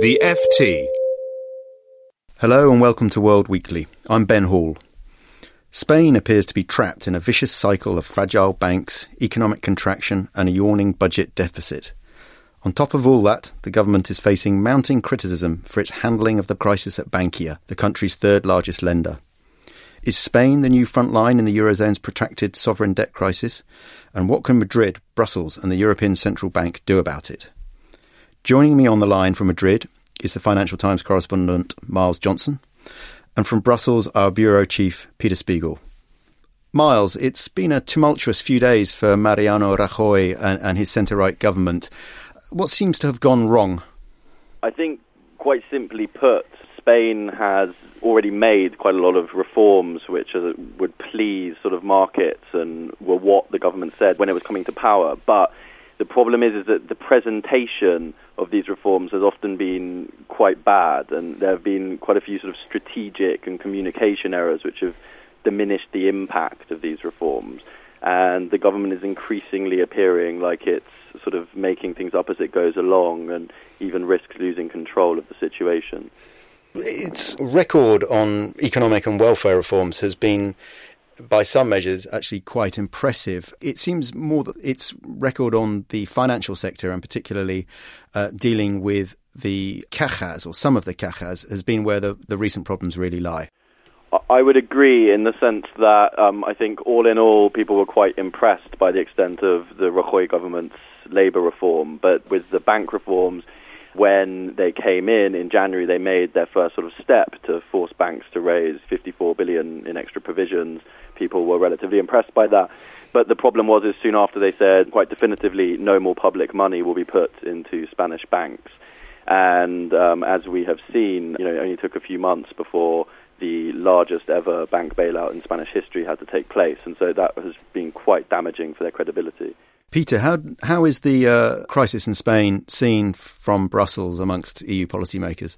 The FT. Hello and welcome to World Weekly. I'm Ben Hall. Spain appears to be trapped in a vicious cycle of fragile banks, economic contraction, and a yawning budget deficit. On top of all that, the government is facing mounting criticism for its handling of the crisis at Bankia, the country's third largest lender. Is Spain the new front line in the Eurozone's protracted sovereign debt crisis? And what can Madrid, Brussels, and the European Central Bank do about it? Joining me on the line from Madrid is the Financial Times correspondent Miles Johnson, and from Brussels, our bureau chief, Peter Spiegel. Miles, it's been a tumultuous few days for Mariano Rajoy and, and his centre right government. What seems to have gone wrong? I think, quite simply put, Spain has already made quite a lot of reforms which are, would please sort of markets and were what the government said when it was coming to power. But the problem is, is that the presentation of these reforms has often been quite bad, and there have been quite a few sort of strategic and communication errors which have diminished the impact of these reforms. And the government is increasingly appearing like it's sort of making things up as it goes along and even risks losing control of the situation. Its record on economic and welfare reforms has been, by some measures, actually quite impressive. It seems more that its record on the financial sector, and particularly uh, dealing with the cajas or some of the cajas, has been where the, the recent problems really lie. I would agree in the sense that um, I think all in all, people were quite impressed by the extent of the Rajoy government's labour reform. But with the bank reforms, when they came in in January, they made their first sort of step to force banks raise 54 billion in extra provisions. People were relatively impressed by that. But the problem was, is soon after they said quite definitively, no more public money will be put into Spanish banks. And um, as we have seen, you know, it only took a few months before the largest ever bank bailout in Spanish history had to take place, and so that has been quite damaging for their credibility. Peter, how how is the uh, crisis in Spain seen from Brussels amongst EU policymakers?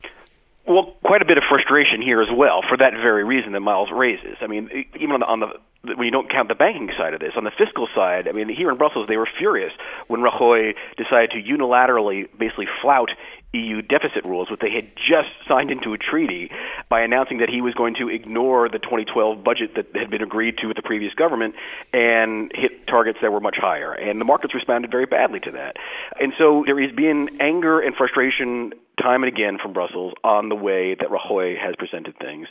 Well, quite a bit of frustration here as well for that very reason that Miles raises. I mean, even on the, on the when you don't count the banking side of this, on the fiscal side, I mean, here in Brussels, they were furious when Rajoy decided to unilaterally basically flout EU deficit rules, which they had just signed into a treaty by announcing that he was going to ignore the 2012 budget that had been agreed to with the previous government and hit targets that were much higher. And the markets responded very badly to that. And so there has been anger and frustration time and again from Brussels on the way that Rajoy has presented things.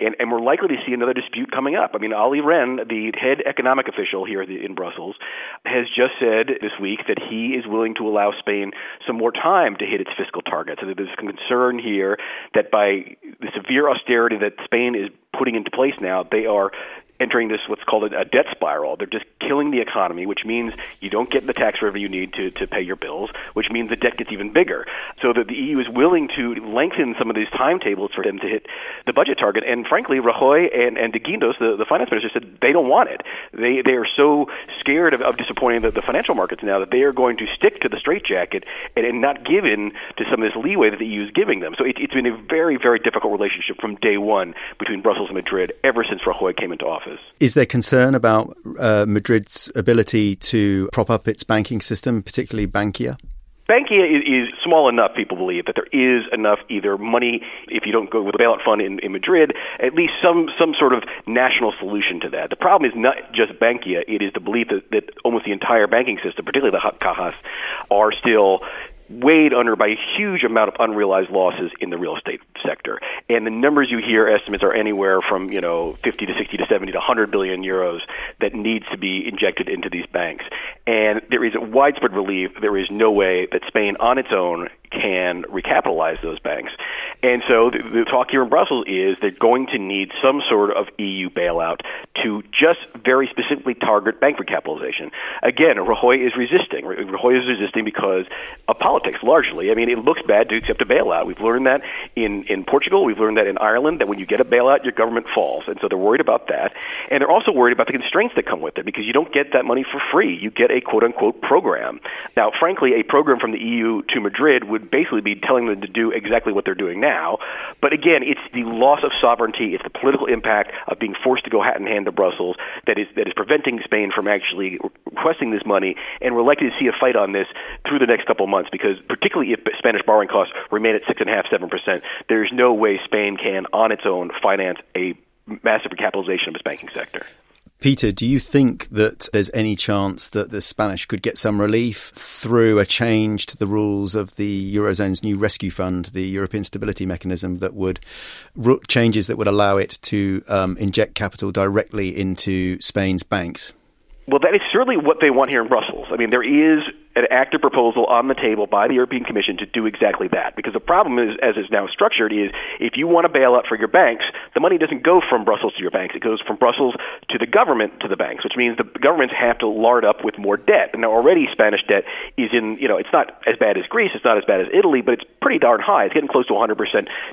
And, and we're likely to see another dispute coming up. I mean, Olli Rehn, the head economic official here in Brussels, has just said this week that he is willing to allow Spain some more time to hit its fiscal targets. And there's concern here that by the severe austerity that Spain is putting into place now, they are entering this what's called a, debt spiral. They're just killing the economy, which means you don't get the tax revenue you need to, to pay your bills, which means the debt gets even bigger. So that the EU is willing to lengthen some of these timetables for them to hit the budget target. And frankly, Rajoy and, and De Guindos, the, the finance minister, said they don't want it. They they are so scared of, of disappointing the, the financial markets now that they are going to stick to the straitjacket and, and not give in to some of this leeway that the EU is giving them. So it, it's been a very, very difficult relationship from day one between Brussels and Madrid ever since Rajoy came into office. Is there concern about uh, Madrid's ability to prop up its banking system, particularly Bankia? Bankia is, is, small enough, people believe, that there is enough either money, if you don't go with a bailout fund in, in Madrid, at least some, some sort of national solution to that. The problem is not just Bankia, it is the belief that, that almost the entire banking system, particularly the cajas, are still weighed under by a huge amount of unrealized losses in the real estate sector. And the numbers you hear estimates are anywhere from, you know, 50 to 60 to 70 to 100 billion euros that needs to be injected into these banks. And there is widespread belief there is no way that Spain on its own can recapitalize those banks. And so the, the talk here in Brussels is they're going to need some sort of EU bailout to just very specifically target bank recapitalization. Again, Rajoy is resisting. Rajoy is resisting because of politics, largely. I mean, it looks bad to accept a bailout. We've learned that in, in Portugal. We've learned that in Ireland, that when you get a bailout, your government falls. And so they're worried about that. And they're also worried about the constraints that come with it because you don't get that money for free. You get a quote unquote program. Now, frankly, a program from the EU to Madrid would basically be telling them to do exactly what they're doing now. But again, it's the loss of sovereignty, it's the political impact of being forced to go hat in hand to Brussels that is that is preventing Spain from actually requesting this money. And we're likely to see a fight on this through the next couple of months because, particularly if Spanish borrowing costs remain at six and a half, seven percent, there's no way Spain can, on its own, finance a massive recapitalization of its banking sector. Peter, do you think that there's any chance that the Spanish could get some relief through a change to the rules of the Eurozone's new rescue fund, the European Stability Mechanism, that would changes that would allow it to um, inject capital directly into Spain's banks? Well, that is certainly what they want here in Brussels. I mean, there is an active proposal on the table by the European Commission to do exactly that. Because the problem is, as it's now structured, is if you want a bailout for your banks, the money doesn't go from Brussels to your banks. It goes from Brussels to the government to the banks, which means the governments have to lard up with more debt. And now already Spanish debt is in, you know, it's not as bad as Greece, it's not as bad as Italy, but it's pretty darn high. It's getting close to 100%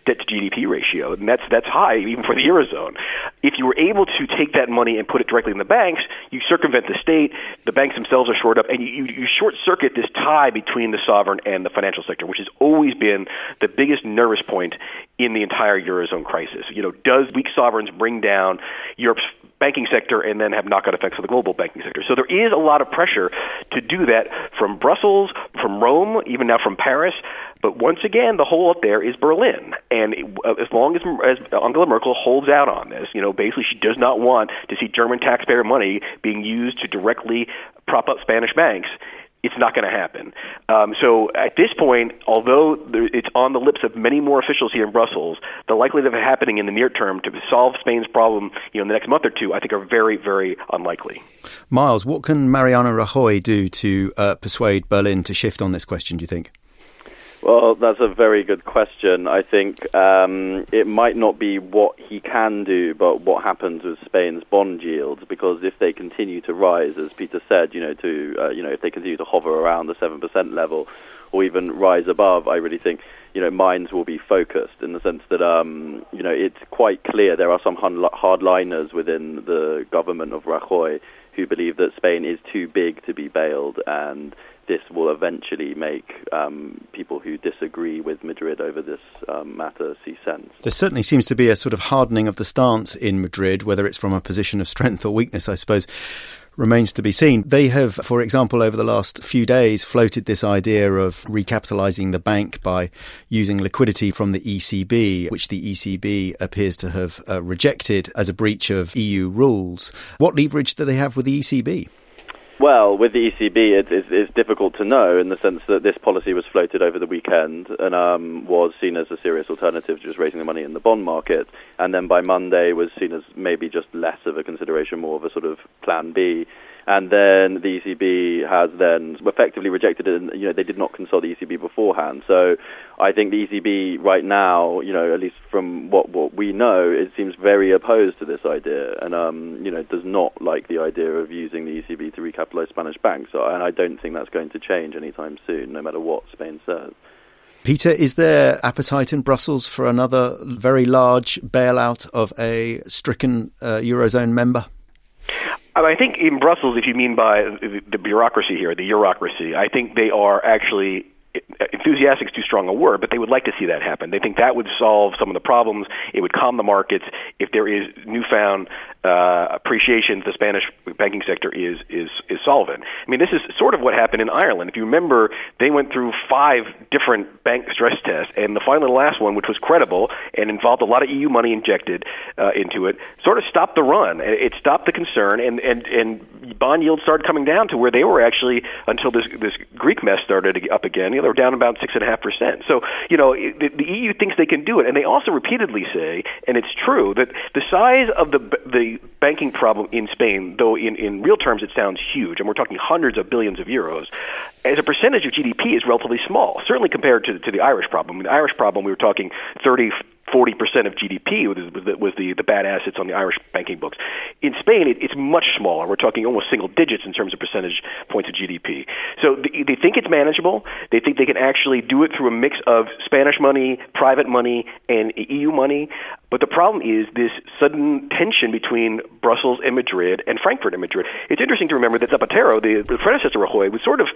debt to GDP ratio, and that's that's high even for the eurozone. If you were able to take that money and put it directly in the banks, you circumvent the state. The banks themselves are short up, and you, you short circuit this tie between the sovereign and the financial sector, which has always been the biggest nervous point in the entire eurozone crisis. You know, does weak sovereigns bring down Europe's banking sector and then have knock-on effects on the global banking sector. So there is a lot of pressure to do that from Brussels, from Rome, even now from Paris. But once again, the hole up there is Berlin, and uh, as long as, as Angela Merkel holds out on this, you know, basically she does not want to see German taxpayer money being used to directly prop up Spanish banks it's not going to happen. Um, so at this point, although it's on the lips of many more officials here in Brussels, the likelihood of it happening in the near term to solve Spain's problem, you know, in the next month or two, I think are very, very unlikely. Miles, what can Mariano Rajoy do to uh, persuade Berlin to shift on this question? Do you think? Well, that's a very good question. I think um, it might not be what he can do, but what happens with Spain's bond yields. Because if they continue to rise, as Peter said, you know, to uh, you know, if they continue to hover around the seven percent level, or even rise above, I really think you know minds will be focused in the sense that um, you know it's quite clear there are some hardliners within the government of Rajoy who believe that Spain is too big to be bailed and this will eventually make um, people who disagree with Madrid over this um, matter see sense. There certainly seems to be a sort of hardening of the stance in Madrid, whether it's from a position of strength or weakness, I suppose. Remains to be seen. They have, for example, over the last few days, floated this idea of recapitalising the bank by using liquidity from the ECB, which the ECB appears to have uh, rejected as a breach of EU rules. What leverage do they have with the ECB? Well, with the ECB, it, it's, it's, difficult to know in the sense that this policy was floated over the weekend and um, was seen as a serious alternative to just raising the money in the bond market, and then by Monday was seen as maybe just less of a consideration, more of a sort of plan B and then the ECB has then effectively rejected it. And, you know, they did not consult the ECB beforehand. So I think the ECB right now, you know, at least from what what we know, it seems very opposed to this idea, and um, you know, does not like the idea of using the ECB to recapitalize Spanish banks. And I don't think that's going to change anytime soon, no matter what Spain says. Peter, is there appetite in Brussels for another very large bailout of a stricken uh, eurozone member? I think in Brussels, if you mean by the bureaucracy here, the bureaucracy, I think they are actually enthusiastic is too strong a word, but they would like to see that happen. They think that would solve some of the problems. It would calm the markets. If there is newfound uh, appreciation the Spanish banking sector is is is solvent. I mean, this is sort of what happened in Ireland. If you remember, they went through five different bank stress tests, and the final last one, which was credible and involved a lot of EU money injected uh, into it, sort of stopped the run. It stopped the concern, and and and bond yields started coming down to where they were actually until this this Greek mess started up again. You know, were down about six and a half percent. So you know, the, the EU thinks they can do it, and they also repeatedly say, and it's true that the size of the the banking problem in Spain, though in, in real terms it sounds huge, and we're talking hundreds of billions of euros, as a percentage of GDP is relatively small, certainly compared to, to the Irish problem. I mean, the Irish problem, we were talking 30, 40% of GDP was, the, was the, the bad assets on the Irish banking books. In Spain, it, it's much smaller. We're talking almost single digits in terms of percentage points of GDP. So they think it's manageable. They think they can actually do it through a mix of Spanish money, private money, and EU money. But the problem is this sudden tension between Brussels and Madrid and Frankfurt and Madrid. It's interesting to remember that Zapatero, the, the predecessor of Rajoy, was sort of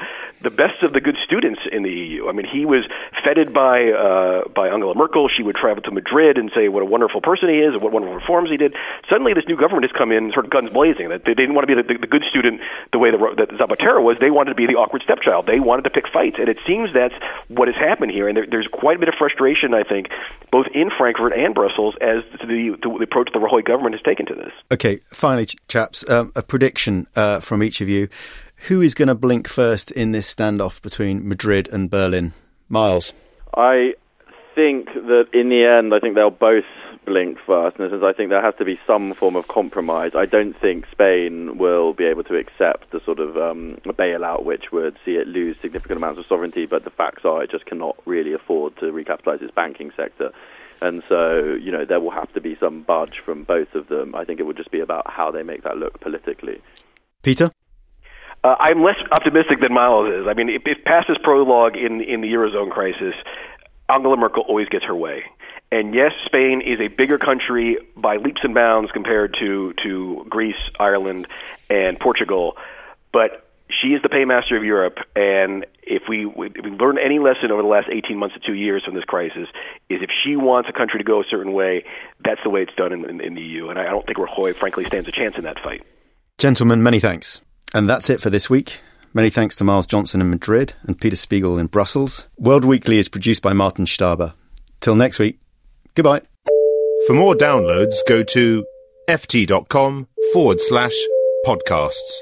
the best of the good students in the EU. I mean, he was feted by uh, by Angela Merkel. She would travel to Madrid and say what a wonderful person he is and what wonderful reforms he did. Suddenly, this new government has come in sort of guns blazing. That they didn't want to be the, the, the good student the way that Zapatero was. They wanted to be the awkward stepchild. They wanted to pick fights, and it seems that's what has happened here. And there, there's quite a bit of frustration, I think, both in Frankfurt and Brussels as to the, the approach the Rajoy government has taken to this. Okay, finally, chaps, um, a prediction uh, from each of you. Who is going to blink first in this standoff between Madrid and Berlin? Miles. I think that in the end, I think they'll both blink first. And I think there has to be some form of compromise. I don't think Spain will be able to accept the sort of um, bailout which would see it lose significant amounts of sovereignty. But the facts are, it just cannot really afford to recapitalize its banking sector. And so, you know, there will have to be some budge from both of them. I think it will just be about how they make that look politically. Peter? Uh, I'm less optimistic than Miles is. I mean, if, if past this prologue in, in the Eurozone crisis, Angela Merkel always gets her way. And yes, Spain is a bigger country by leaps and bounds compared to, to Greece, Ireland, and Portugal. But she is the paymaster of Europe, and if we if we learn any lesson over the last 18 months to two years from this crisis, is if she wants a country to go a certain way, that's the way it's done in, in, in the EU. And I don't think Rajoy, frankly, stands a chance in that fight. Gentlemen, many thanks. And that's it for this week. Many thanks to Miles Johnson in Madrid and Peter Spiegel in Brussels. World Weekly is produced by Martin Staber. Till next week, goodbye. For more downloads, go to ft.com forward slash podcasts.